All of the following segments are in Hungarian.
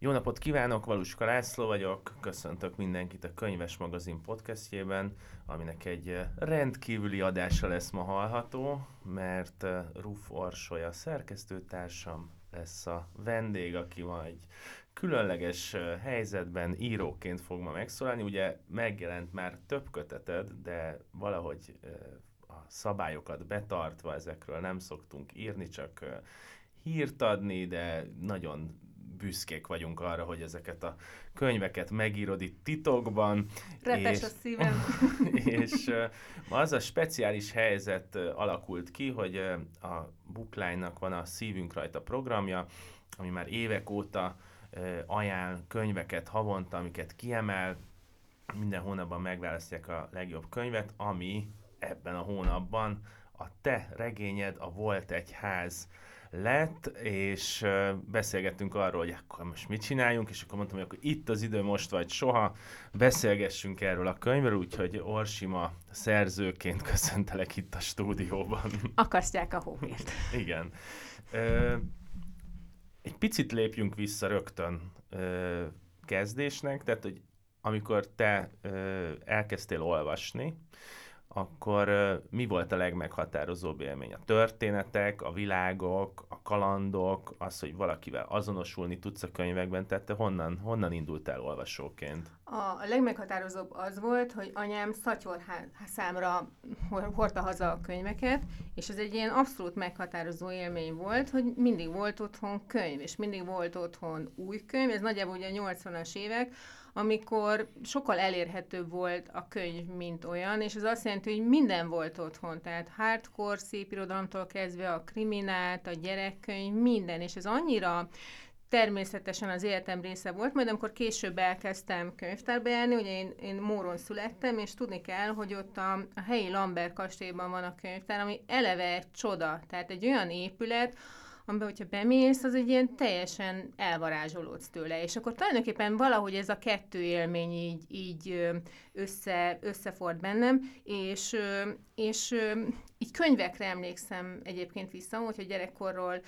Jó napot kívánok, Valuska László vagyok, köszöntök mindenkit a Könyves Magazin podcastjében, aminek egy rendkívüli adása lesz ma hallható, mert Ruf Orsolya szerkesztőtársam lesz a vendég, aki ma különleges helyzetben íróként fog ma megszólalni. Ugye megjelent már több köteted, de valahogy a szabályokat betartva ezekről nem szoktunk írni, csak hírt adni, de nagyon büszkék vagyunk arra, hogy ezeket a könyveket megírod itt titokban. Repes és, a szívem. és az a speciális helyzet alakult ki, hogy a Bookline-nak van a Szívünk rajta programja, ami már évek óta ajánl könyveket havonta, amiket kiemel, minden hónapban megválasztják a legjobb könyvet, ami ebben a hónapban a te regényed, a Volt egy ház lett, és beszélgettünk arról, hogy akkor most mit csináljunk, és akkor mondtam, hogy akkor itt az idő most vagy soha, beszélgessünk erről a könyvről, úgyhogy Orsima szerzőként köszöntelek itt a stúdióban. Akasztják a hóvért. Igen. Ö, egy picit lépjünk vissza rögtön ö, kezdésnek, tehát hogy amikor te ö, elkezdtél olvasni, akkor mi volt a legmeghatározóbb élmény? A történetek, a világok, a kalandok, az, hogy valakivel azonosulni tudsz a könyvekben, tehát te honnan, honnan indultál olvasóként? A legmeghatározóbb az volt, hogy anyám szatyor számra hordta haza a könyveket, és ez egy ilyen abszolút meghatározó élmény volt, hogy mindig volt otthon könyv, és mindig volt otthon új könyv, ez nagyjából ugye a 80-as évek, amikor sokkal elérhetőbb volt a könyv, mint olyan, és ez azt jelenti, hogy minden volt otthon, tehát hardcore, szép irodalomtól kezdve a kriminát, a gyerekkönyv, minden, és ez annyira természetesen az életem része volt, majd amikor később elkezdtem könyvtárba járni, ugye én, én Móron születtem, és tudni kell, hogy ott a, a helyi Lambert kastélyban van a könyvtár, ami eleve egy csoda, tehát egy olyan épület, amiben, hogyha bemész, az egy ilyen teljesen elvarázsolódsz tőle. És akkor tulajdonképpen valahogy ez a kettő élmény így, így össze, összeford bennem, és, és így könyvekre emlékszem egyébként vissza, hogyha gyerekkorról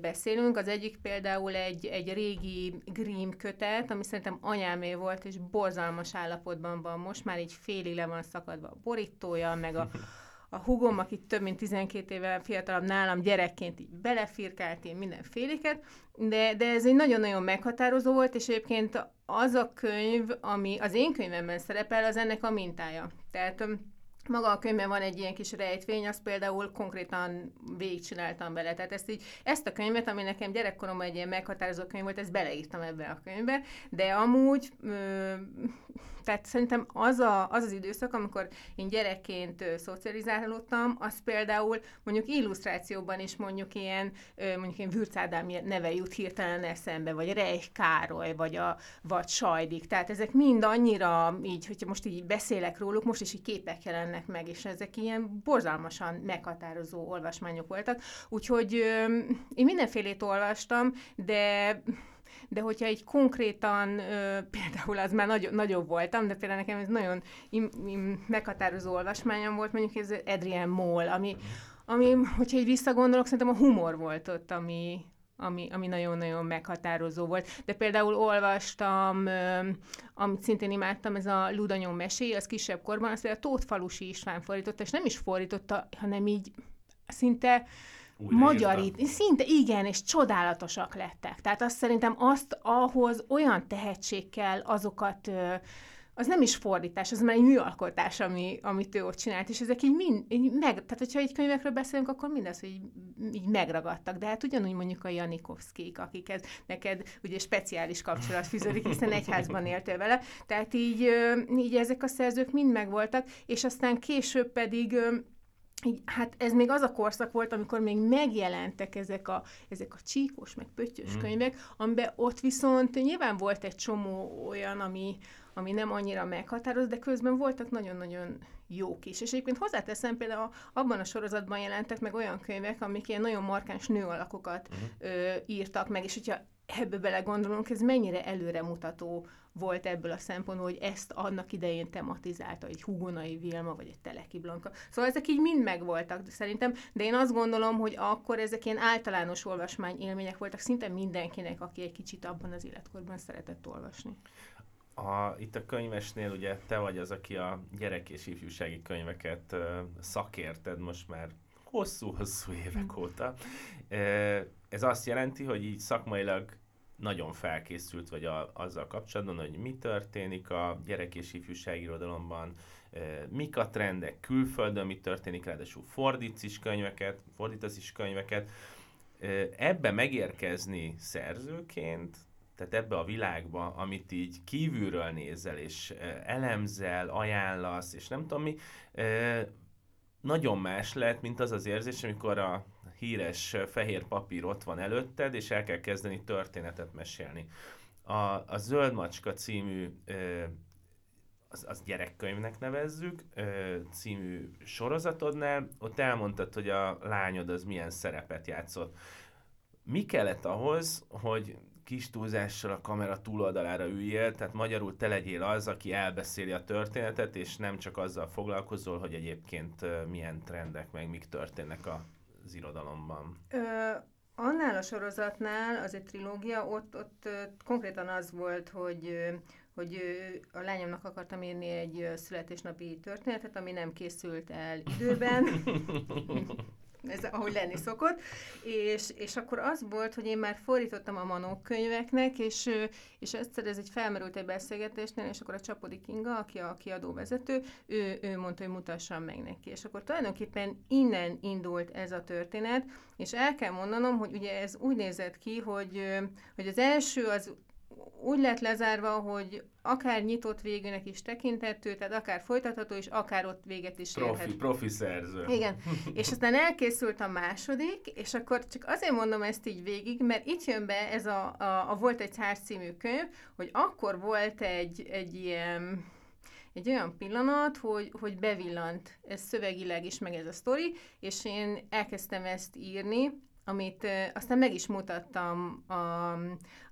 beszélünk. Az egyik például egy, egy régi Grimm kötet, ami szerintem anyámé volt, és borzalmas állapotban van most, már így félig le van szakadva a borítója, meg a a hugom, aki több mint 12 éve fiatalabb nálam, gyerekként így belefirkált én mindenféliket, de, de ez egy nagyon-nagyon meghatározó volt, és egyébként az a könyv, ami az én könyvemben szerepel, az ennek a mintája. Tehát maga a könyvben van egy ilyen kis rejtvény, azt például konkrétan végigcsináltam bele. Tehát ezt, így, ezt a könyvet, ami nekem gyerekkoromban egy ilyen meghatározó könyv volt, ezt beleírtam ebbe a könyvbe, de amúgy ö, tehát szerintem az, a, az az időszak, amikor én gyerekként ö, szocializálódtam, az például mondjuk illusztrációban is mondjuk ilyen, mondjuk ilyen Würc Ádám neve jut hirtelen eszembe, vagy Reich Károly, vagy, a, vagy Sajdik. Tehát ezek mind annyira így, hogyha most így beszélek róluk, most is így képek jelennek meg, és ezek ilyen borzalmasan meghatározó olvasmányok voltak. Úgyhogy ö, én mindenfélét olvastam, de de hogyha egy konkrétan, például az már nagy, nagyobb voltam, de például nekem ez nagyon im, im, meghatározó olvasmányom volt, mondjuk ez Adrian Moll, ami, ami, hogyha így visszagondolok, szerintem a humor volt ott, ami, ami, ami nagyon-nagyon meghatározó volt. De például olvastam, amit szintén imádtam, ez a Ludanyom mesé, az kisebb korban, azt a Tóth Falusi István fordította, és nem is fordította, hanem így szinte magyarít, szinte igen, és csodálatosak lettek. Tehát azt szerintem azt ahhoz olyan tehetség kell azokat az nem is fordítás, az már egy műalkotás, ami, amit ő ott csinált, és ezek így mind, így meg, tehát hogyha egy könyvekről beszélünk, akkor mindez, hogy így, így megragadtak, de hát ugyanúgy mondjuk a Janikovszkik, akikhez neked ugye speciális kapcsolat fűződik, hiszen egy házban éltél vele, tehát így, így ezek a szerzők mind megvoltak, és aztán később pedig így, hát ez még az a korszak volt, amikor még megjelentek ezek a, ezek a csíkos, meg pöttyös mm. könyvek, amiben ott viszont nyilván volt egy csomó olyan, ami, ami nem annyira meghatározó, de közben voltak nagyon-nagyon jók is. És egyébként hozzáteszem, például abban a sorozatban jelentek meg olyan könyvek, amik ilyen nagyon markáns nőalakokat uh-huh. ö, írtak meg, és hogyha ebbe belegondolunk, ez mennyire előremutató volt ebből a szempontból, hogy ezt annak idején tematizálta egy Hugonai Vilma, vagy egy Teleki Blanka. Szóval ezek így mind megvoltak szerintem, de én azt gondolom, hogy akkor ezek ilyen általános olvasmány élmények voltak szinte mindenkinek, aki egy kicsit abban az életkorban szeretett olvasni. A, itt a könyvesnél ugye te vagy az, aki a gyerek és ifjúsági könyveket uh, szakérted most már hosszú-hosszú évek óta. Uh, ez azt jelenti, hogy így szakmailag nagyon felkészült vagy a, azzal kapcsolatban, hogy mi történik a gyerek és ifjúsági irodalomban, mik a trendek külföldön, mi történik, ráadásul fordíts is könyveket, fordítasz is könyveket. Ebbe megérkezni szerzőként, tehát ebbe a világba, amit így kívülről nézel, és elemzel, ajánlasz, és nem tudom mi, nagyon más lehet, mint az az érzés, amikor a híres fehér papír ott van előtted, és el kell kezdeni történetet mesélni. A, a Zöld Macska című az, az gyerekkönyvnek nevezzük, című sorozatodnál, ott elmondtad, hogy a lányod az milyen szerepet játszott. Mi kellett ahhoz, hogy kis túlzással a kamera túloldalára üljél, tehát magyarul te legyél az, aki elbeszéli a történetet, és nem csak azzal foglalkozol, hogy egyébként milyen trendek, meg mik történnek az irodalomban. Ö, annál a sorozatnál, az egy trilógia, ott, ott konkrétan az volt, hogy hogy a lányomnak akartam írni egy születésnapi történetet, ami nem készült el időben. ez ahogy lenni szokott, és, és akkor az volt, hogy én már fordítottam a Manó könyveknek, és, és egyszer ez egy felmerült egy beszélgetésnél, és akkor a Csapodi Kinga, aki a kiadó vezető, ő, ő mondta, hogy mutassam meg neki. És akkor tulajdonképpen innen indult ez a történet, és el kell mondanom, hogy ugye ez úgy nézett ki, hogy, hogy az első az úgy lett lezárva, hogy akár nyitott végűnek is tekintető, tehát akár folytatható, és akár ott véget is profi, érhet. Profi szerző. Igen. és aztán elkészült a második, és akkor csak azért mondom ezt így végig, mert itt jön be ez a, a, a Volt egy ház című könyv, hogy akkor volt egy, egy ilyen egy olyan pillanat, hogy, hogy bevillant ez szövegileg is, meg ez a sztori, és én elkezdtem ezt írni, amit aztán meg is mutattam a,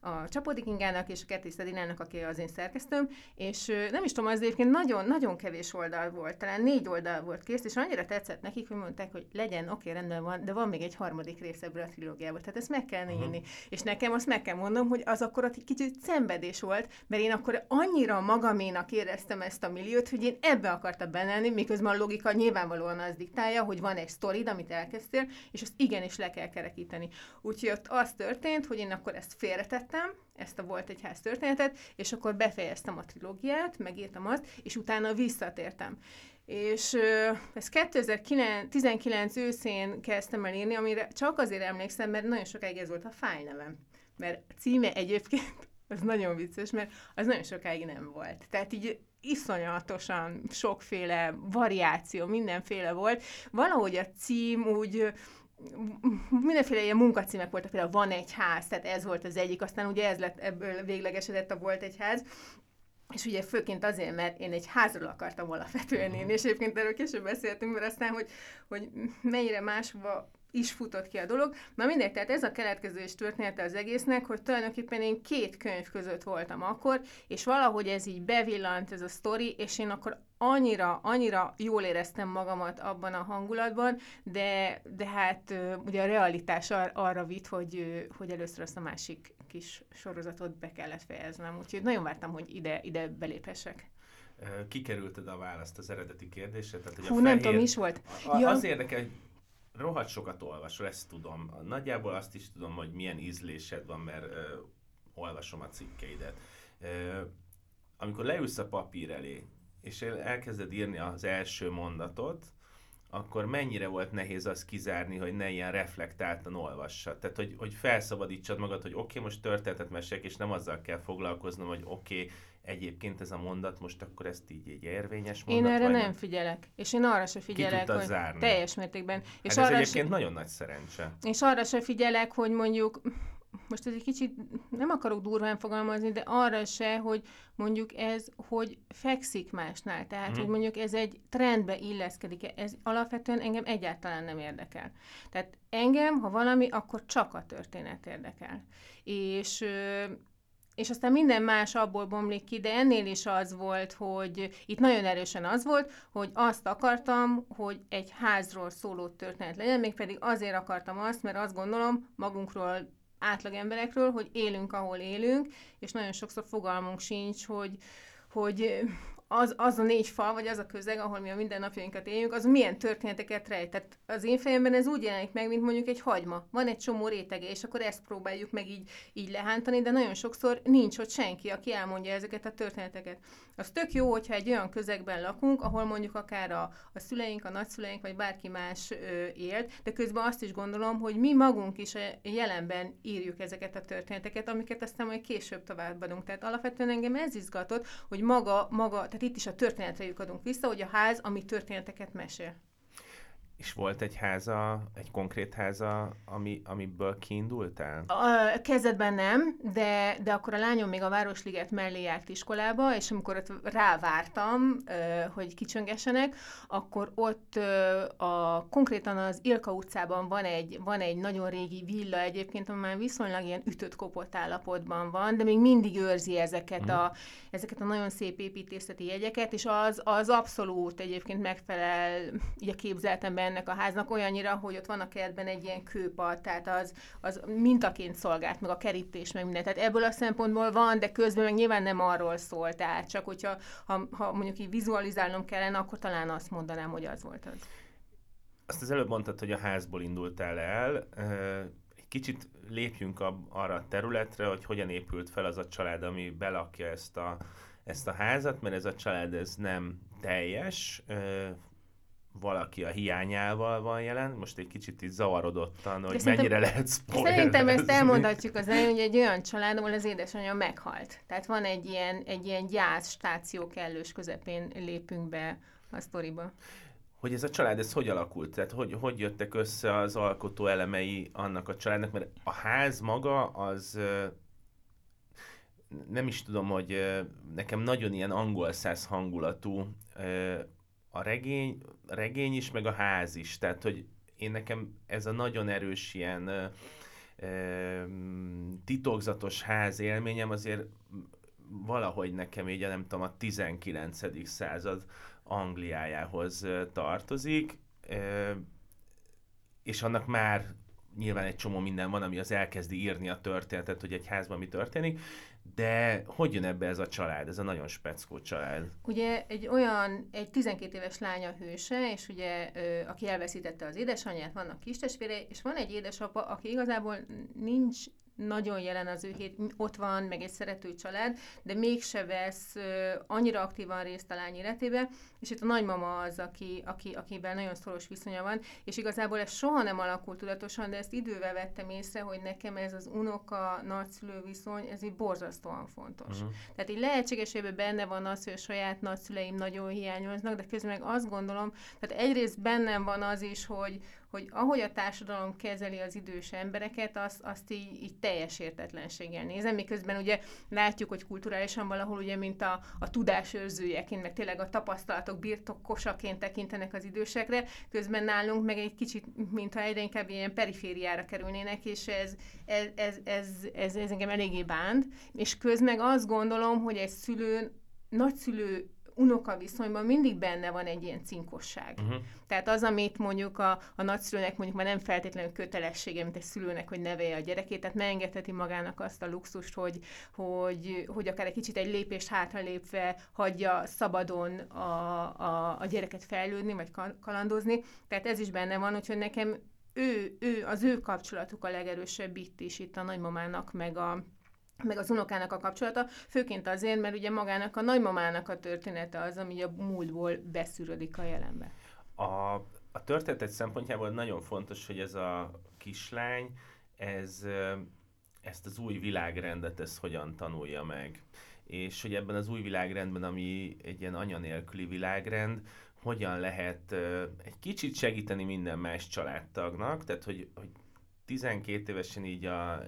a Csapódi Kingának és a Kertész Szedinának, aki az én szerkesztőm, és nem is tudom, az egyébként nagyon, nagyon kevés oldal volt, talán négy oldal volt kész, és annyira tetszett nekik, hogy mondták, hogy legyen, oké, rendben van, de van még egy harmadik rész ebből a trilógiából, tehát ezt meg kell uh-huh. írni. És nekem azt meg kell mondom, hogy az akkor ott egy kicsit szenvedés volt, mert én akkor annyira magaménak éreztem ezt a milliót, hogy én ebbe akartam benne miközben a logika nyilvánvalóan az diktálja, hogy van egy sztorid, amit elkezdtél, és azt igenis le kell kerekíteni. Úgyhogy ott az történt, hogy én akkor ezt félretettem, ezt a volt egy ház történetet, és akkor befejeztem a trilógiát, megírtam azt, és utána visszatértem. És ezt 2019 őszén kezdtem el írni, amire csak azért emlékszem, mert nagyon sokáig ez volt a fájnevem. Mert a címe egyébként, az nagyon vicces, mert az nagyon sokáig nem volt. Tehát így iszonyatosan sokféle variáció, mindenféle volt. Valahogy a cím úgy mindenféle ilyen munkacímek voltak, például van egy ház, tehát ez volt az egyik, aztán ugye ez lett, ebből véglegesedett a volt egy ház, és ugye főként azért, mert én egy házról akartam alapvetően írni, és egyébként erről később beszéltünk, mert aztán, hogy, hogy mennyire máshova is futott ki a dolog. Na mindegy, tehát ez a keletkezés története az egésznek, hogy tulajdonképpen én két könyv között voltam akkor, és valahogy ez így bevillant ez a sztori, és én akkor annyira, annyira jól éreztem magamat abban a hangulatban, de, de hát ugye a realitás ar- arra vitt, hogy, hogy először azt a másik kis sorozatot be kellett fejeznem, úgyhogy nagyon vártam, hogy ide, ide beléphessek. Kikerülted a választ az eredeti kérdésre? Tehát, hogy Hú, a fehér, nem tudom, is volt. A, ja. Az érdekel, hogy rohadt sokat olvasol, ezt tudom. Nagyjából azt is tudom, hogy milyen ízlésed van, mert ö, olvasom a cikkeidet. Ö, amikor leülsz a papír elé, és elkezded írni az első mondatot, akkor mennyire volt nehéz azt kizárni, hogy ne ilyen reflektáltan olvassa. Tehát, hogy, hogy felszabadítsad magad, hogy oké, okay, most történetet mesélek, és nem azzal kell foglalkoznom, hogy oké, okay, egyébként ez a mondat, most akkor ezt így egy érvényes mondat? Én erre nem, nem figyelek, és én arra se figyelek, hogy zárni. teljes mértékben. És hát arra ez egyébként se... nagyon nagy szerencse. És arra se figyelek, hogy mondjuk most ez egy kicsit, nem akarok durván fogalmazni, de arra se, hogy mondjuk ez, hogy fekszik másnál. Tehát, mm. hogy mondjuk ez egy trendbe illeszkedik. Ez alapvetően engem egyáltalán nem érdekel. Tehát engem, ha valami, akkor csak a történet érdekel. És és aztán minden más abból bomlik ki, de ennél is az volt, hogy itt nagyon erősen az volt, hogy azt akartam, hogy egy házról szóló történet legyen, mégpedig azért akartam azt, mert azt gondolom magunkról, átlag emberekről, hogy élünk, ahol élünk, és nagyon sokszor fogalmunk sincs, hogy, hogy az, az a négy fal, vagy az a közeg, ahol mi a mindennapjainkat éljük, az milyen történeteket rejt. Tehát az én fejemben ez úgy jelenik meg, mint mondjuk egy hagyma. Van egy csomó rétege, és akkor ezt próbáljuk meg így, így lehántani, de nagyon sokszor nincs ott senki, aki elmondja ezeket a történeteket. Az tök jó, hogyha egy olyan közegben lakunk, ahol mondjuk akár a, a szüleink, a nagyszüleink, vagy bárki más ö, élt, de közben azt is gondolom, hogy mi magunk is a jelenben írjuk ezeket a történeteket, amiket aztán majd később továbbadunk. Tehát alapvetően engem ez izgatott, hogy maga, maga tehát itt is a történetre lyukadunk vissza, hogy a ház, ami történeteket mesél. És volt egy háza, egy konkrét háza, ami, amiből kiindultál? A kezdetben nem, de, de akkor a lányom még a Városliget mellé járt iskolába, és amikor ott rávártam, hogy kicsöngessenek, akkor ott a, konkrétan az Ilka utcában van egy, van egy nagyon régi villa egyébként, ami már viszonylag ilyen ütött kopott állapotban van, de még mindig őrzi ezeket, mm. a, ezeket a nagyon szép építészeti jegyeket, és az, az abszolút egyébként megfelel így a képzeltemben ennek a háznak olyannyira, hogy ott van a kertben egy ilyen kőpad, tehát az, az mintaként szolgált, meg a kerítés, meg minden. Tehát ebből a szempontból van, de közben meg nyilván nem arról szól, tehát csak hogyha ha, ha mondjuk így vizualizálnom kellene, akkor talán azt mondanám, hogy az volt az. Azt az előbb mondtad, hogy a házból indultál el. Egy kicsit lépjünk arra a területre, hogy hogyan épült fel az a család, ami belakja ezt a, ezt a házat, mert ez a család ez nem teljes, valaki a hiányával van jelen, most egy kicsit így zavarodottan, hogy mennyire lehet spoiler. Szerintem ezt elmondhatjuk az elején, hogy egy olyan család, ahol az édesanyja meghalt. Tehát van egy ilyen, egy ilyen gyász stáció kellős közepén lépünk be a sztoriba. Hogy ez a család, ez hogy alakult? Tehát hogy, hogy jöttek össze az alkotó elemei annak a családnak? Mert a ház maga az nem is tudom, hogy nekem nagyon ilyen angol száz hangulatú a regény, regény is, meg a ház is. Tehát, hogy én nekem ez a nagyon erős ilyen ö, ö, titokzatos ház élményem azért valahogy nekem így, nem tudom, a 19. század Angliájához tartozik, és annak már nyilván egy csomó minden van, ami az elkezdi írni a történetet, hogy egy házban mi történik, de hogy jön ebbe ez a család, ez a nagyon speckó család? Ugye egy olyan, egy 12 éves lánya hőse, és ugye aki elveszítette az édesanyját, vannak kistestvére, és van egy édesapa, aki igazából nincs nagyon jelen az ő hét, ott van, meg egy szerető család, de mégse vesz annyira aktívan részt a lány életébe, és itt a nagymama az, aki, aki, akivel nagyon szoros viszonya van, és igazából ez soha nem alakult tudatosan, de ezt idővel vettem észre, hogy nekem ez az unoka nagyszülő viszony, ez így borzasztóan fontos. Uh-huh. Tehát így lehetséges, hogy benne van az, hogy a saját nagyszüleim nagyon hiányoznak, de közben meg azt gondolom, tehát egyrészt bennem van az is, hogy, hogy ahogy a társadalom kezeli az idős embereket, azt, azt így, így teljes értetlenséggel nézem, miközben ugye látjuk, hogy kulturálisan valahol ugye, mint a, a tudás meg tényleg a tapasztalatok birtokosaként tekintenek az idősekre, közben nálunk meg egy kicsit, mintha egyre inkább ilyen perifériára kerülnének, és ez, ez, ez, ez, ez, ez engem eléggé bánt, és közben azt gondolom, hogy egy szülő, nagyszülő unoka viszonyban mindig benne van egy ilyen cinkosság. Uh-huh. Tehát az, amit mondjuk a, a nagyszülőnek mondjuk már nem feltétlenül kötelessége, mint egy szülőnek, hogy nevelje a gyerekét, tehát megengedheti magának azt a luxust, hogy, hogy, hogy akár egy kicsit egy lépést hátralépve hagyja szabadon a, a, a gyereket fejlődni, vagy kalandozni. Tehát ez is benne van, úgyhogy nekem ő, ő, az ő kapcsolatuk a legerősebb itt is, itt a nagymamának, meg a, meg az unokának a kapcsolata, főként azért, mert ugye magának a nagymamának a története az, ami a múltból beszűrödik a jelenbe. A, a történetet szempontjából nagyon fontos, hogy ez a kislány, ez, ezt az új világrendet, ezt hogyan tanulja meg. És hogy ebben az új világrendben, ami egy ilyen anya nélküli világrend, hogyan lehet egy kicsit segíteni minden más családtagnak, tehát hogy, hogy 12 évesen így a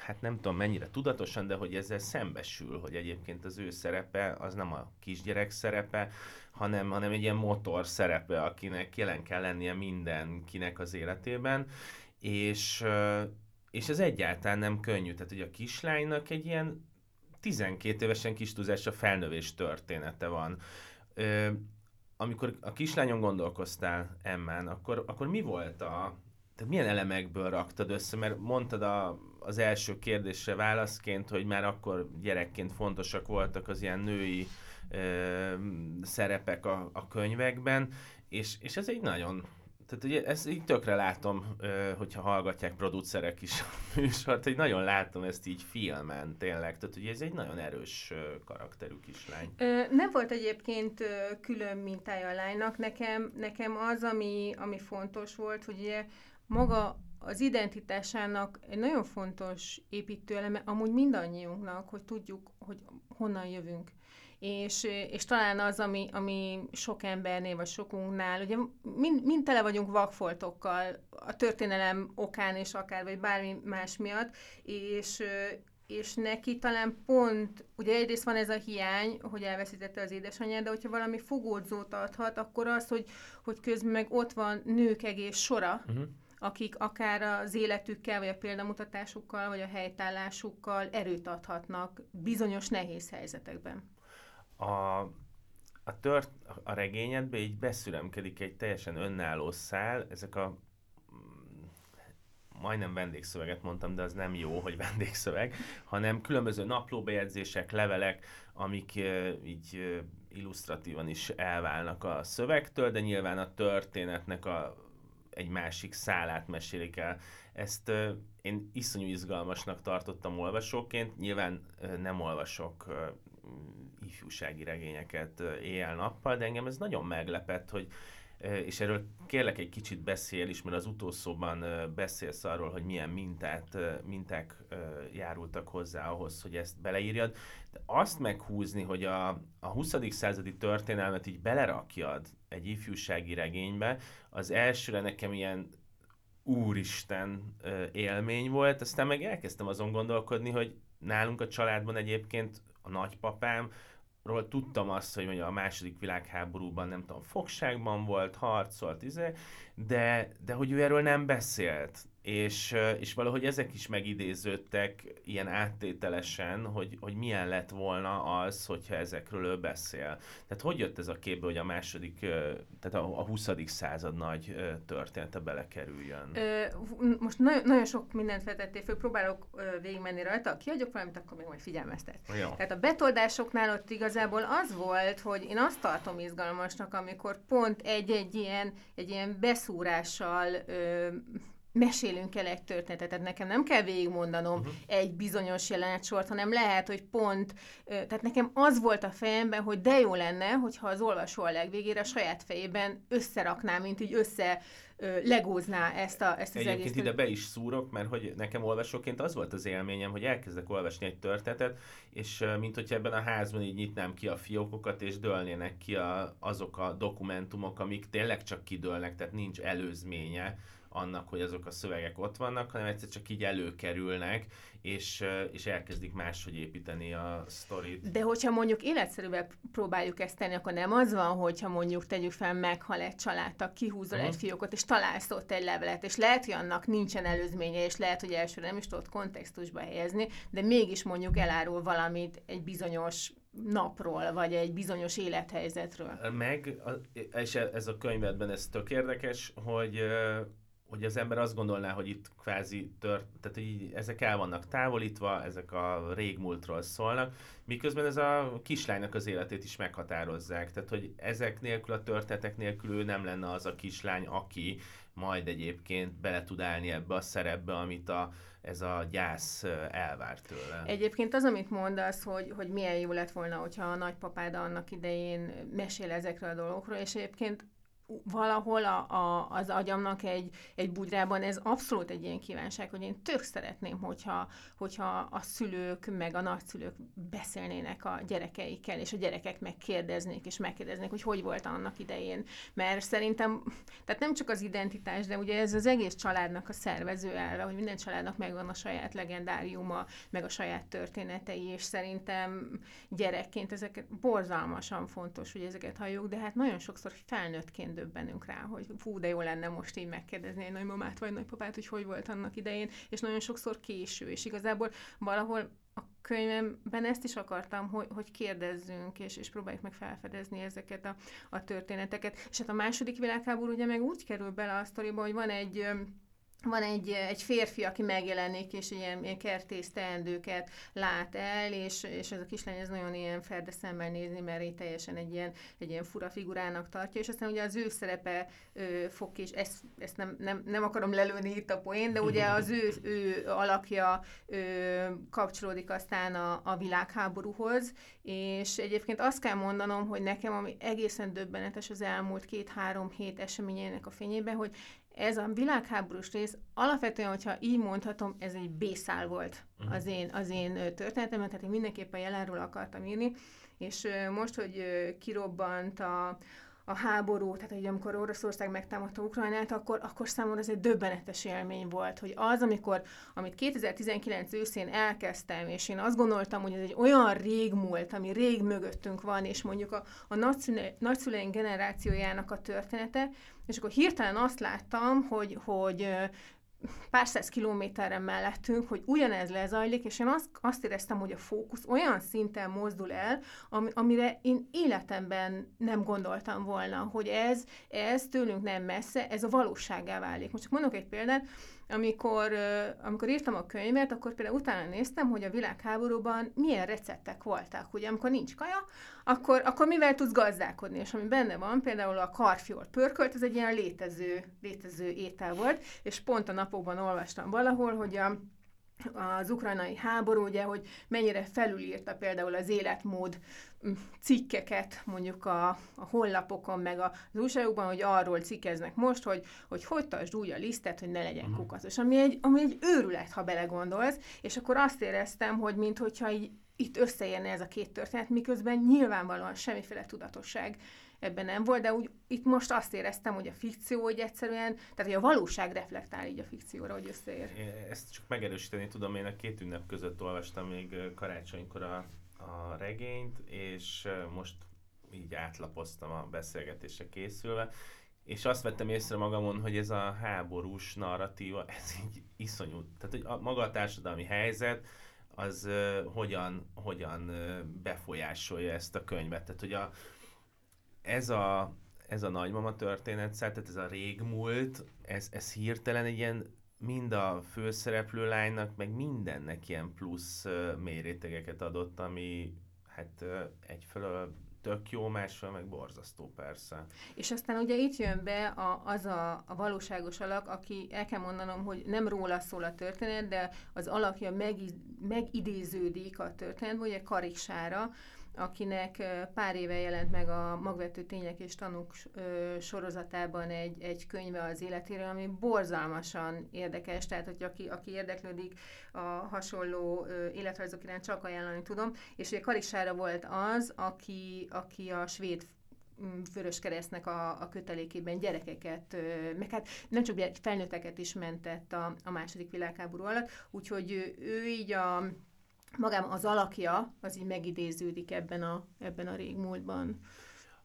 hát nem tudom mennyire tudatosan, de hogy ezzel szembesül, hogy egyébként az ő szerepe az nem a kisgyerek szerepe, hanem, hanem egy ilyen motor szerepe, akinek jelen kell lennie mindenkinek az életében, és, és ez egyáltalán nem könnyű. Tehát, hogy a kislánynak egy ilyen 12 évesen kis a felnövés története van. Ö, amikor a kislányon gondolkoztál, Emmán, akkor, akkor mi volt a... Tehát milyen elemekből raktad össze? Mert mondtad a, az első kérdésre válaszként, hogy már akkor gyerekként fontosak voltak az ilyen női ö, szerepek a, a könyvekben, és, és ez egy nagyon tehát ugye ezt így tökre látom, hogyha hallgatják producerek is a műsort, hogy nagyon látom ezt így filmen tényleg. Tehát ugye ez egy nagyon erős karakterű kislány. Nem volt egyébként külön mintája a lánynak. Nekem, nekem az, ami, ami fontos volt, hogy ugye maga az identitásának egy nagyon fontos építőeleme, amúgy mindannyiunknak, hogy tudjuk, hogy honnan jövünk. És, és talán az, ami, ami sok embernél, vagy sokunknál, ugye mind, mind tele vagyunk vakfoltokkal a történelem okán és akár, vagy bármi más miatt, és, és neki talán pont, ugye egyrészt van ez a hiány, hogy elveszítette az édesanyját, de hogyha valami fogódzót adhat, akkor az, hogy, hogy közben meg ott van nők egész sora, uh-huh akik akár az életükkel, vagy a példamutatásukkal, vagy a helytállásukkal erőt adhatnak bizonyos nehéz helyzetekben. A, a, tört, a regényedbe így beszüremkedik egy teljesen önálló szál, ezek a mm, majdnem vendégszöveget mondtam, de az nem jó, hogy vendégszöveg, hanem különböző naplóbejegyzések, levelek, amik így illusztratívan is elválnak a szövegtől, de nyilván a történetnek a, egy másik szálát mesélik el. Ezt én iszonyú izgalmasnak tartottam olvasóként, nyilván nem olvasok ifjúsági regényeket éjjel-nappal, de engem ez nagyon meglepett, hogy és erről kérlek egy kicsit beszél is, mert az utószóban beszélsz arról, hogy milyen mintát, minták járultak hozzá ahhoz, hogy ezt beleírjad. De azt meghúzni, hogy a, a 20. századi történelmet így belerakjad egy ifjúsági regénybe, az elsőre nekem ilyen úristen élmény volt, aztán meg elkezdtem azon gondolkodni, hogy nálunk a családban egyébként a nagypapám ról tudtam azt, hogy mondja, a második világháborúban nem tudom, fogságban volt, harcolt, izé, de, de hogy ő erről nem beszélt és, és valahogy ezek is megidéződtek ilyen áttételesen, hogy, hogy milyen lett volna az, hogyha ezekről ő beszél. Tehát hogy jött ez a képbe, hogy a második, tehát a, a 20. század nagy története belekerüljön? Ö, most nagyon, nagyon sok mindent vetettél föl, próbálok végigmenni rajta, kiadjuk valamit, akkor még majd figyelmeztet. Jó. Tehát a betoldásoknál ott igazából az volt, hogy én azt tartom izgalmasnak, amikor pont egy-egy ilyen, egy ilyen beszúrással ö, mesélünk el egy történetet. Tehát nekem nem kell végigmondanom uh-huh. egy bizonyos jelenetsort, hanem lehet, hogy pont, tehát nekem az volt a fejemben, hogy de jó lenne, hogyha az olvasó a legvégére a saját fejében összerakná, mint így össze legózná ezt, a, ezt az Egyébként egész. ide be is szúrok, mert hogy nekem olvasóként az volt az élményem, hogy elkezdek olvasni egy történetet, és mint hogyha ebben a házban így nyitnám ki a fiókokat, és dőlnének ki a, azok a dokumentumok, amik tényleg csak kidőlnek, tehát nincs előzménye annak, hogy azok a szövegek ott vannak, hanem egyszer csak így előkerülnek, és, és elkezdik máshogy építeni a sztorit. De hogyha mondjuk életszerűvel próbáljuk ezt tenni, akkor nem az van, hogyha mondjuk tegyük fel, meghal egy családtag, kihúzol uh-huh. egy fiókot, és találsz ott egy levelet, és lehet, hogy annak nincsen előzménye, és lehet, hogy elsőre nem is tudod kontextusba helyezni, de mégis mondjuk elárul valamit egy bizonyos napról, vagy egy bizonyos élethelyzetről. Meg, és ez a könyvedben ez tök érdekes, hogy hogy az ember azt gondolná, hogy itt kvázi tört, tehát hogy ezek el vannak távolítva, ezek a régmúltról szólnak, miközben ez a kislánynak az életét is meghatározzák. Tehát, hogy ezek nélkül, a történetek nélkül ő nem lenne az a kislány, aki majd egyébként bele tud állni ebbe a szerepbe, amit a, ez a gyász elvár tőle. Egyébként az, amit mondasz, hogy, hogy milyen jó lett volna, hogyha a nagypapád annak idején mesél ezekről a dolgokról, és egyébként valahol a, a, az agyamnak egy, egy bugyrában ez abszolút egy ilyen kívánság, hogy én tök szeretném, hogyha, hogyha a szülők meg a nagyszülők beszélnének a gyerekeikkel, és a gyerekek megkérdeznék, és megkérdeznék, hogy hogy volt annak idején. Mert szerintem, tehát nem csak az identitás, de ugye ez az egész családnak a szervező elve, hogy minden családnak megvan a saját legendáriuma, meg a saját történetei, és szerintem gyerekként ezeket borzalmasan fontos, hogy ezeket halljuk, de hát nagyon sokszor felnőttként döbbenünk rá, hogy fú, de jó lenne most így megkérdezni egy nagymamát vagy nagypapát, hogy hogy volt annak idején, és nagyon sokszor késő, és igazából valahol a könyvemben ezt is akartam, hogy, hogy kérdezzünk, és, és próbáljuk meg felfedezni ezeket a, a történeteket. És hát a második világháború ugye meg úgy kerül bele a sztoriba, hogy van egy van egy, egy férfi, aki megjelenik, és ilyen, ilyen kertész teendőket lát el, és, és ez a kislány ez nagyon ilyen ferde szemmel nézni, mert így teljesen egy ilyen, egy ilyen fura figurának tartja, és aztán ugye az ő szerepe ö, fog és ezt, ezt nem, nem, nem akarom lelőni itt a poén, de ugye az ő, ő alakja ö, kapcsolódik aztán a, a világháborúhoz, és egyébként azt kell mondanom, hogy nekem, ami egészen döbbenetes az elmúlt két-három hét eseményének a fényében, hogy ez a világháborús rész alapvetően, hogyha így mondhatom, ez egy bészál volt uh-huh. az én, az én történetemben, tehát én mindenképpen jelenről akartam írni, és most, hogy kirobbant a, a háború, tehát hogy amikor Oroszország megtámadta Ukrajnát, akkor, akkor számomra ez egy döbbenetes élmény volt, hogy az, amikor, amit 2019 őszén elkezdtem, és én azt gondoltam, hogy ez egy olyan rég múlt, ami rég mögöttünk van, és mondjuk a, a nagyszüleink generációjának a története, és akkor hirtelen azt láttam, hogy, hogy pár száz kilométerre mellettünk, hogy ugyanez lezajlik, és én azt, azt éreztem, hogy a fókusz olyan szinten mozdul el, ami, amire én életemben nem gondoltam volna, hogy ez, ez tőlünk nem messze, ez a valóságá válik. Most csak mondok egy példát, amikor, amikor írtam a könyvet, akkor például utána néztem, hogy a világháborúban milyen receptek voltak. Ugye, amikor nincs kaja, akkor, akkor mivel tudsz gazdálkodni? És ami benne van, például a karfiol pörkölt, ez egy ilyen létező, létező étel volt, és pont a napokban olvastam valahol, hogy a az ukrajnai háború, ugye, hogy mennyire felülírta például az életmód mm, cikkeket mondjuk a, a honlapokon, meg az újságokban, hogy arról cikkeznek most, hogy hogy, hogy tartsd úgy a lisztet, hogy ne legyen uh-huh. kukatos. Ami egy, ami egy őrület, ha belegondolsz, és akkor azt éreztem, hogy minthogyha így, itt összeérne ez a két történet, miközben nyilvánvalóan semmiféle tudatosság ebben nem volt, de úgy itt most azt éreztem, hogy a fikció, hogy egyszerűen, tehát hogy a valóság reflektál így a fikcióra, hogy összeér. Ezt csak megerősíteni tudom, én a két ünnep között olvastam még karácsonykor a, a regényt, és most így átlapoztam a beszélgetésre készülve, és azt vettem észre magamon, hogy ez a háborús narratíva, ez így iszonyú. Tehát, hogy a, maga a társadalmi helyzet, az uh, hogyan, hogyan uh, befolyásolja ezt a könyvet. Tehát, hogy a, ez a, ez a nagymama történet, tehát ez a régmúlt, ez, ez hirtelen egy ilyen mind a főszereplő lánynak, meg mindennek ilyen plusz uh, mérétegeket adott, ami hát uh, egyfelől tök jó, másfelől meg borzasztó persze. És aztán ugye itt jön be a, az a, a valóságos alak, aki el kell mondanom, hogy nem róla szól a történet, de az alakja meg, megidéződik a történetből, ugye Kariksára, akinek pár éve jelent meg a Magvető Tények és Tanúk sorozatában egy, egy könyve az életéről, ami borzalmasan érdekes, tehát hogy aki, aki érdeklődik a hasonló életrajzok iránt, csak ajánlani tudom, és ugye Karisára volt az, aki, aki a svéd Vörös Keresztnek a, a kötelékében gyerekeket, meg hát nem csak felnőtteket is mentett a, a második világháború alatt, úgyhogy ő, ő így a magám az alakja, az így megidéződik ebben a, ebben a régmúltban.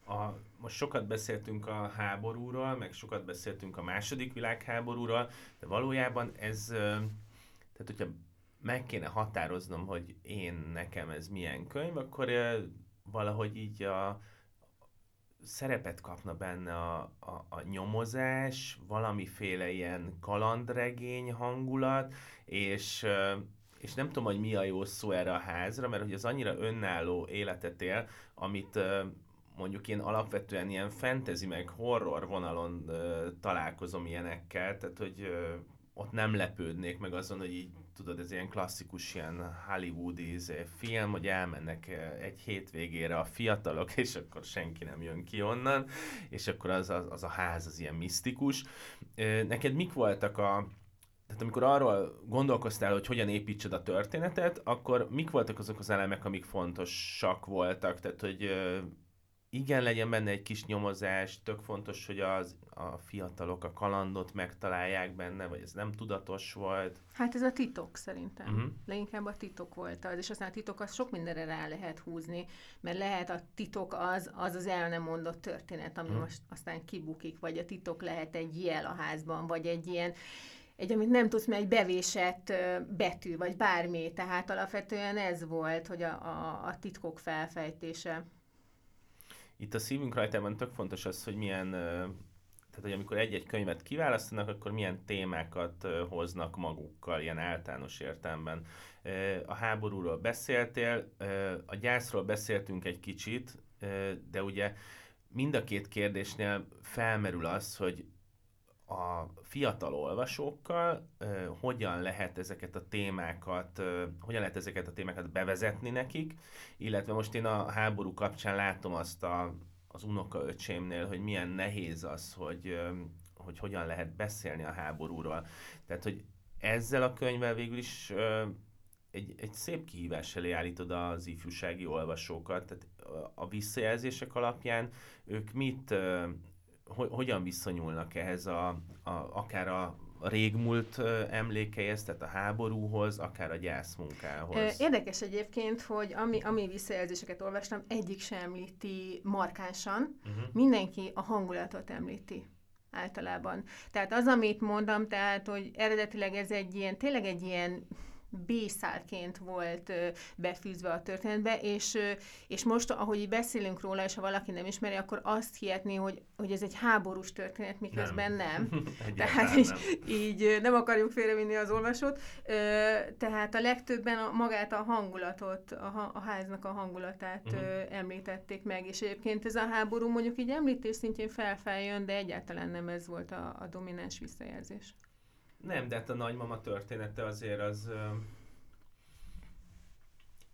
A, most sokat beszéltünk a háborúról, meg sokat beszéltünk a második világháborúról, de valójában ez, tehát hogyha meg kéne határoznom, hogy én nekem ez milyen könyv, akkor valahogy így a, szerepet kapna benne a, a, a nyomozás, valamiféle ilyen kalandregény hangulat, és és nem tudom, hogy mi a jó szó erre a házra, mert hogy az annyira önálló életet él, amit mondjuk én alapvetően ilyen fantasy meg horror vonalon találkozom ilyenekkel, tehát hogy ott nem lepődnék meg azon, hogy így tudod, ez ilyen klasszikus, ilyen hollywoodi izé, film, hogy elmennek egy hétvégére a fiatalok, és akkor senki nem jön ki onnan, és akkor az, az, az a ház az ilyen misztikus. Neked mik voltak a, tehát amikor arról gondolkoztál, hogy hogyan építsed a történetet, akkor mik voltak azok az elemek, amik fontosak voltak? Tehát, hogy igen, legyen benne egy kis nyomozás, tök fontos, hogy az, a fiatalok a kalandot megtalálják benne, vagy ez nem tudatos volt. Hát ez a titok szerintem. Uh-huh. Leginkább a titok volt az, és aztán a titok az sok mindenre rá lehet húzni, mert lehet a titok az az, az el nem mondott történet, ami uh-huh. most aztán kibukik, vagy a titok lehet egy jel a házban, vagy egy ilyen egy, amit nem tudsz, mert egy bevésett betű, vagy bármi. Tehát alapvetően ez volt, hogy a, a, a titkok felfejtése. Itt a szívünk rajtában tök fontos az, hogy milyen, tehát hogy amikor egy-egy könyvet kiválasztanak, akkor milyen témákat hoznak magukkal, ilyen általános értelemben. A háborúról beszéltél, a gyászról beszéltünk egy kicsit, de ugye mind a két kérdésnél felmerül az, hogy a fiatal olvasókkal hogyan lehet ezeket a témákat, hogyan lehet ezeket a témákat bevezetni nekik, illetve most én a háború kapcsán látom azt a, az unokaöcsémnél, hogy milyen nehéz az, hogy, hogy hogyan lehet beszélni a háborúról. Tehát, hogy ezzel a könyvvel végül is egy, egy szép kihívás elé állítod az ifjúsági olvasókat, tehát a visszajelzések alapján ők mit ho- hogyan viszonyulnak ehhez a, a, akár a régmúlt emlékeihez, tehát a háborúhoz, akár a gyászmunkához. Érdekes egyébként, hogy ami, ami visszajelzéseket olvastam, egyik sem említi markánsan, uh-huh. mindenki a hangulatot említi általában. Tehát az, amit mondtam, tehát, hogy eredetileg ez egy ilyen, tényleg egy ilyen B-szálként volt befűzve a történetbe, és, és most, ahogy így beszélünk róla, és ha valaki nem ismeri, akkor azt hihetné, hogy, hogy ez egy háborús történet, miközben nem. nem. Tehát így, nem. így nem akarjuk félrevinni az olvasót. Tehát a legtöbben a, magát a hangulatot, a, a háznak a hangulatát uh-huh. említették meg, és egyébként ez a háború mondjuk így említés szintjén felfeljön, de egyáltalán nem ez volt a, a domináns visszajelzés. Nem, de hát a nagymama története azért az...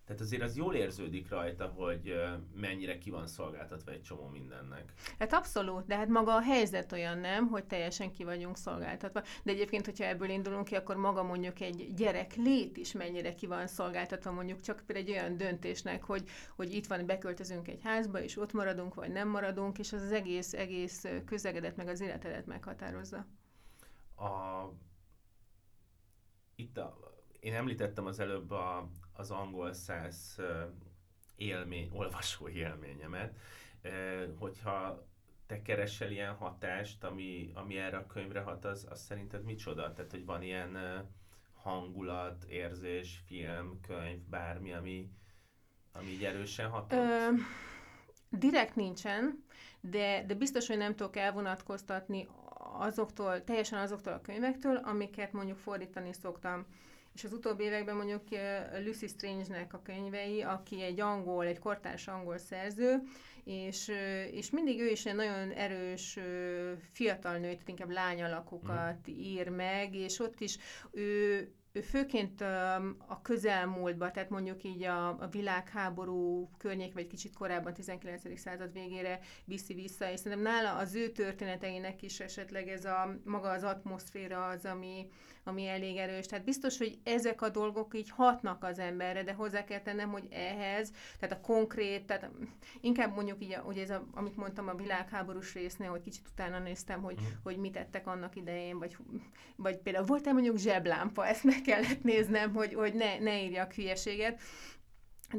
Tehát azért az jól érződik rajta, hogy mennyire ki van szolgáltatva egy csomó mindennek. Hát abszolút, de hát maga a helyzet olyan nem, hogy teljesen ki vagyunk szolgáltatva. De egyébként, hogyha ebből indulunk ki, akkor maga mondjuk egy gyerek lét is mennyire ki van szolgáltatva, mondjuk csak egy olyan döntésnek, hogy, hogy itt van, beköltözünk egy házba, és ott maradunk, vagy nem maradunk, és az az egész, egész közegedet, meg az életedet meghatározza. A itt a, én említettem az előbb a, az angol száz élmény, olvasó élményemet, hogyha te keresel ilyen hatást, ami, ami erre a könyvre hat, az, az szerinted micsoda? Tehát, hogy van ilyen hangulat, érzés, film, könyv, bármi, ami, ami így erősen hat? Ö, direkt nincsen, de, de biztos, hogy nem tudok elvonatkoztatni azoktól, teljesen azoktól a könyvektől, amiket mondjuk fordítani szoktam. És az utóbbi években mondjuk Lucy Strange-nek a könyvei, aki egy angol, egy kortárs angol szerző, és, és mindig ő is egy nagyon erős fiatal nőt, inkább lányalakokat mm. ír meg, és ott is ő, ő főként a közelmúltban, tehát mondjuk így a, a világháború környék, vagy kicsit korábban, 19. század végére viszi vissza, és szerintem nála az ő történeteinek is esetleg ez a maga az atmoszféra az, ami, ami elég erős. Tehát biztos, hogy ezek a dolgok így hatnak az emberre, de hozzá kell tennem, hogy ehhez, tehát a konkrét, tehát inkább mondjuk így, hogy ez a, amit mondtam a világháborús résznél, hogy kicsit utána néztem, hogy, mm. hogy mit tettek annak idején, vagy, vagy például volt-e mondjuk zseblámpa, ezt meg kellett néznem, hogy, hogy ne, ne írjak hülyeséget,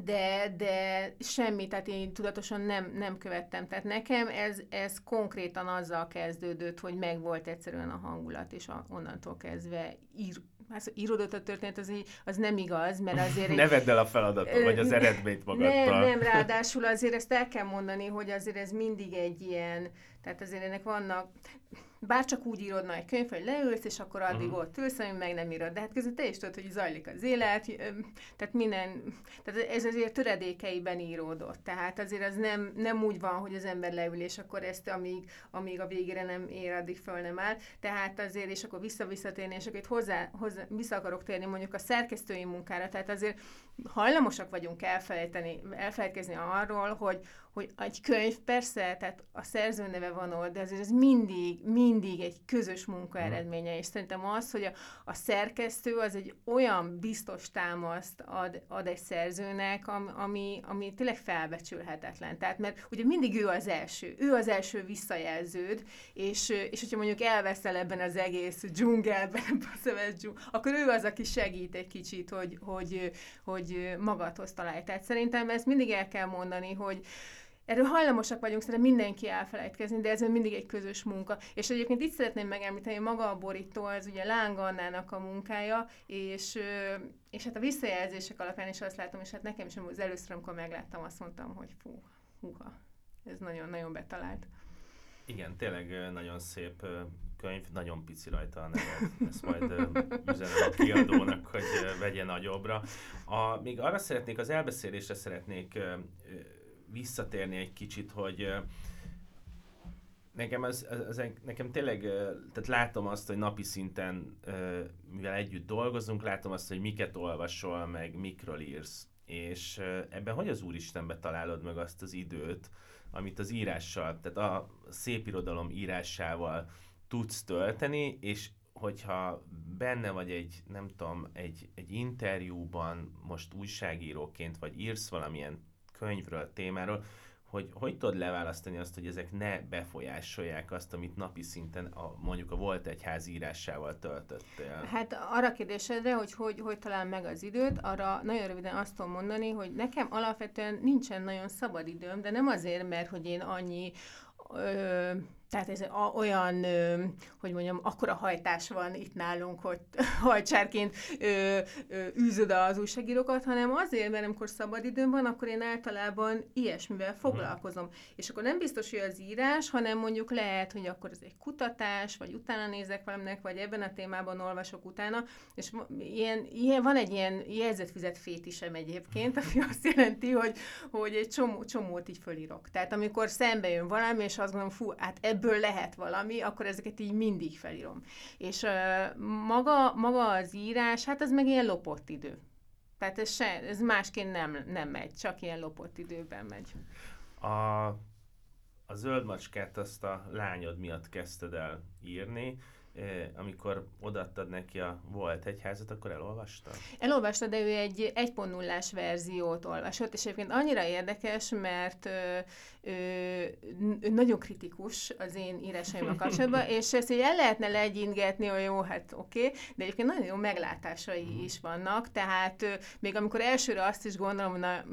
de, de semmi, tehát én tudatosan nem, nem követtem. Tehát nekem ez, ez konkrétan azzal kezdődött, hogy megvolt egyszerűen a hangulat, és a, onnantól kezdve ír, hát írodott a történet, az, az nem igaz, mert azért... ne vedd el a feladatot, vagy az eredményt magadtal. Nem, nem, ráadásul azért ezt el kell mondani, hogy azért ez mindig egy ilyen Tehát azért ennek vannak, bár csak úgy írod egy könyv, hogy leülsz, és akkor addig uh-huh. ott ülsz, ami meg nem írod. De hát között te is tudod, hogy zajlik az élet, tehát minden, tehát ez azért töredékeiben íródott. Tehát azért az nem, nem úgy van, hogy az ember leül, és akkor ezt amíg, amíg a végére nem ér, addig föl nem áll. Tehát azért, és akkor vissza-visszatérni, és akkor itt hozzá, hozzá, vissza akarok térni mondjuk a szerkesztői munkára. Tehát azért hajlamosak vagyunk elfelejteni, elfelejtkezni arról, hogy, hogy egy könyv persze, tehát a szerző neve van ott, de azért ez mindig, mindig egy közös munka mhm. eredménye, és szerintem az, hogy a, a szerkesztő az egy olyan biztos támaszt ad, ad egy szerzőnek, ami, ami tényleg felbecsülhetetlen. Tehát, mert ugye mindig ő az első, ő az első visszajelződ, és, és hogyha mondjuk elveszel ebben az egész dzsungelben, akkor ő az, aki segít egy kicsit, hogy, hogy, hogy magadhoz találj. Tehát szerintem ezt mindig el kell mondani, hogy Erről hajlamosak vagyunk szerintem mindenki elfelejtkezni, de ez mindig egy közös munka. És egyébként itt szeretném megemlíteni, maga a borító, ez ugye Láng Annának a munkája, és, és hát a visszajelzések alapján is azt látom, és hát nekem is az először, amikor megláttam, azt mondtam, hogy fú, húha, ez nagyon-nagyon betalált. Igen, tényleg nagyon szép könyv, nagyon pici rajta a neved. Ezt majd üzenem a kiadónak, hogy vegye nagyobbra. A, még arra szeretnék, az elbeszélésre szeretnék visszatérni egy kicsit, hogy nekem, az, az, nekem tényleg, tehát látom azt, hogy napi szinten, mivel együtt dolgozunk, látom azt, hogy miket olvasol, meg mikről írsz. És ebben hogy az Úristenbe találod meg azt az időt, amit az írással, tehát a szép irodalom írásával tudsz tölteni, és hogyha benne vagy egy, nem tudom, egy, egy interjúban, most újságíróként, vagy írsz valamilyen könyvről, témáról, hogy hogy tudod leválasztani azt, hogy ezek ne befolyásolják azt, amit napi szinten a, mondjuk a volt egy ház írásával töltöttél? Hát arra kérdésedre, hogy, hogy hogy talál meg az időt, arra nagyon röviden azt tudom mondani, hogy nekem alapvetően nincsen nagyon szabad időm, de nem azért, mert hogy én annyi ö, tehát ez olyan, hogy mondjam, akkora hajtás van itt nálunk, hogy hajcsárként űzöd az újságírókat, hanem azért, mert amikor szabadidőm van, akkor én általában ilyesmivel mhm. foglalkozom. És akkor nem biztos, hogy az írás, hanem mondjuk lehet, hogy akkor ez egy kutatás, vagy utána nézek valaminek, vagy ebben a témában olvasok utána, és ilyen, ilyen, van egy ilyen jelzetfizet fétisem egyébként, ami azt jelenti, hogy, hogy egy csomó, csomót így fölírok. Tehát amikor szembe jön valami, és azt gondolom, fú, hát ebből ebből lehet valami, akkor ezeket így mindig felírom. És uh, maga, maga az írás, hát ez meg ilyen lopott idő. Tehát ez, se, ez másként nem, nem megy, csak ilyen lopott időben megy. A, a zöld macskát azt a lányod miatt kezdted el írni, amikor odaadtad neki a volt egyházat, akkor elolvasta? Elolvasta, de ő egy 1.0-ás verziót olvasott, és egyébként annyira érdekes, mert ő, ő, ő nagyon kritikus az én írásaimmal kapcsolatban, és ezt így el lehetne legyingetni, hogy jó, hát oké, okay, de egyébként nagyon jó meglátásai mm. is vannak, tehát még amikor elsőre azt is gondolom, na,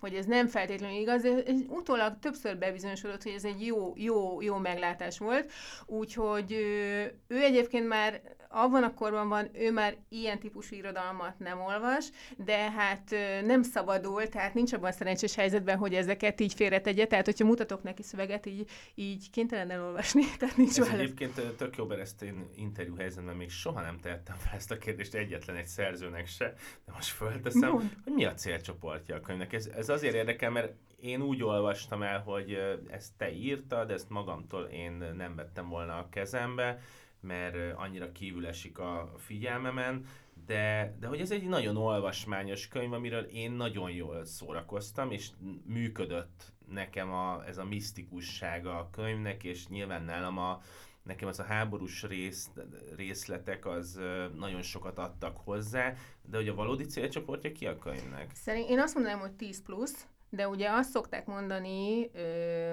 hogy ez nem feltétlenül igaz, de utólag többször bebizonyosodott, hogy ez egy jó, jó, jó meglátás volt, úgyhogy ő, ő egyébként már abban a korban van, ő már ilyen típusú irodalmat nem olvas, de hát nem szabadul, tehát nincs abban a szerencsés helyzetben, hogy ezeket így félretegye, tehát hogyha mutatok neki szöveget, így, így kénytelen elolvasni, tehát nincs Ez egyébként tök jó, mert ezt én interjú helyzetben még soha nem tettem fel ezt a kérdést egyetlen egy szerzőnek se, de most fölteszem, Mond. hogy mi a célcsoportja a könyvnek. Ez, ez azért érdekel, mert én úgy olvastam el, hogy ezt te írtad, ezt magamtól én nem vettem volna a kezembe, mert annyira kívül esik a figyelmemen, de, de hogy ez egy nagyon olvasmányos könyv, amiről én nagyon jól szórakoztam, és működött nekem a, ez a misztikussága a könyvnek, és nyilván nálam a, nekem az a háborús rész, részletek az nagyon sokat adtak hozzá, de hogy a valódi célcsoportja ki a könyvnek? Szerint én azt mondanám, hogy 10 plusz, de ugye azt szokták mondani ö,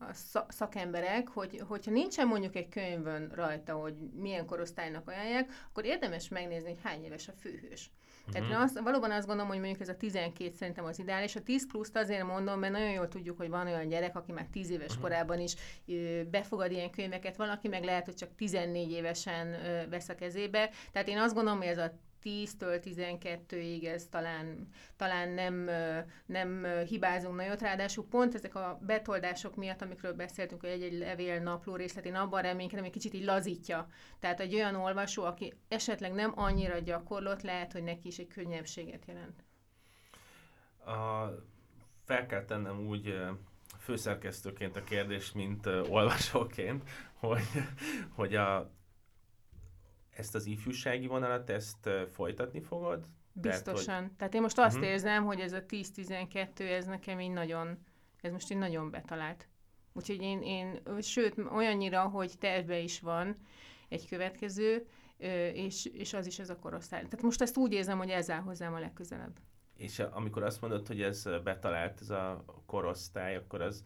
a szakemberek, hogy hogyha nincsen mondjuk egy könyvön rajta, hogy milyen korosztálynak ajánlják, akkor érdemes megnézni, hogy hány éves a főhős. Uh-huh. Tehát én azt, valóban azt gondolom, hogy mondjuk ez a 12 szerintem az ideális. A 10 pluszt azért mondom, mert nagyon jól tudjuk, hogy van olyan gyerek, aki már 10 éves uh-huh. korában is ö, befogad ilyen könyveket, valaki meg lehet, hogy csak 14 évesen ö, vesz a kezébe. Tehát én azt gondolom, hogy ez a 10-től 12-ig ez talán, talán nem, nem hibázunk nagyot, ráadásul pont ezek a betoldások miatt, amikről beszéltünk, hogy egy-egy levél napló részletén abban reménykedem, hogy kicsit így lazítja. Tehát egy olyan olvasó, aki esetleg nem annyira gyakorlott, lehet, hogy neki is egy könnyebbséget jelent. A, fel kell tennem úgy főszerkesztőként a kérdést, mint olvasóként, hogy, hogy a, ezt az ifjúsági vonalat, ezt folytatni fogod? Biztosan. Tehát, hogy... Tehát én most azt uh-huh. érzem, hogy ez a 10-12, ez nekem így nagyon, ez most így nagyon betalált. Úgyhogy én, én sőt, olyannyira, hogy terve is van egy következő, és, és az is ez a korosztály. Tehát most ezt úgy érzem, hogy ez áll hozzám a legközelebb. És amikor azt mondod, hogy ez betalált ez a korosztály, akkor az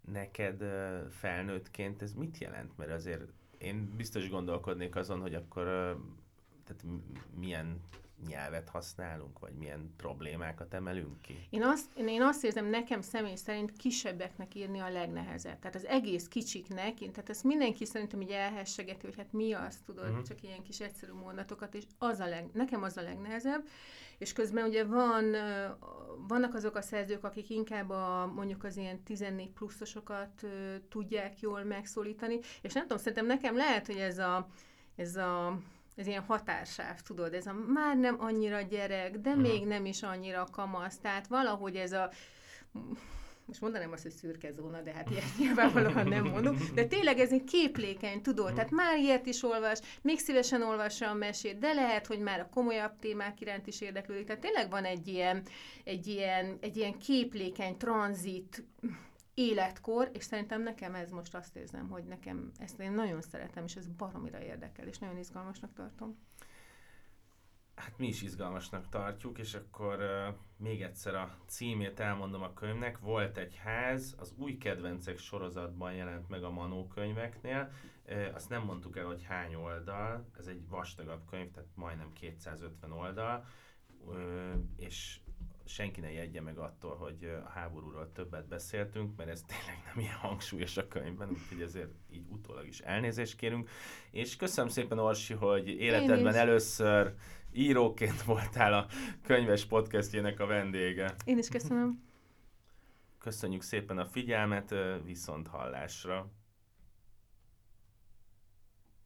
neked felnőttként ez mit jelent? Mert azért én biztos gondolkodnék azon, hogy akkor tehát milyen nyelvet használunk, vagy milyen problémákat emelünk ki? Én azt, én azt érzem, nekem személy szerint kisebbeknek írni a legnehezebb. Tehát az egész kicsiknek, én, tehát ezt mindenki szerintem így elhessegeti, hogy hát mi az, tudod, uh-huh. csak ilyen kis egyszerű mondatokat, és az a leg, nekem az a legnehezebb. És közben ugye van, vannak azok a szerzők, akik inkább a, mondjuk az ilyen 14 pluszosokat tudják jól megszólítani, és nem tudom, szerintem nekem lehet, hogy ez a, ez a ez ilyen határsáv, tudod, ez a már nem annyira gyerek, de uh-huh. még nem is annyira kamasz, tehát valahogy ez a most mondanám azt, hogy szürke zóna, de hát ilyet nyilvánvalóan nem mondunk, de tényleg ez egy képlékeny, tudod, tehát már ilyet is olvas, még szívesen olvassa a mesét, de lehet, hogy már a komolyabb témák iránt is érdeklődik, tehát tényleg van egy ilyen, egy ilyen, egy ilyen képlékeny tranzit életkor, és szerintem nekem ez most azt érzem, hogy nekem ezt én nagyon szeretem, és ez baromira érdekel, és nagyon izgalmasnak tartom. Hát mi is izgalmasnak tartjuk, és akkor uh, még egyszer a címét elmondom a könyvnek. Volt egy ház, az új kedvencek sorozatban jelent meg a Manó könyveknél. Uh, azt nem mondtuk el, hogy hány oldal, ez egy vastagabb könyv, tehát majdnem 250 oldal, uh, és senki ne jegye meg attól, hogy a háborúról többet beszéltünk, mert ez tényleg nem ilyen hangsúlyos a könyvben, úgyhogy ezért így utólag is elnézést kérünk. És köszönöm szépen, Orsi, hogy életedben először íróként voltál a könyves podcastjének a vendége. Én is köszönöm. Köszönjük szépen a figyelmet, viszont hallásra.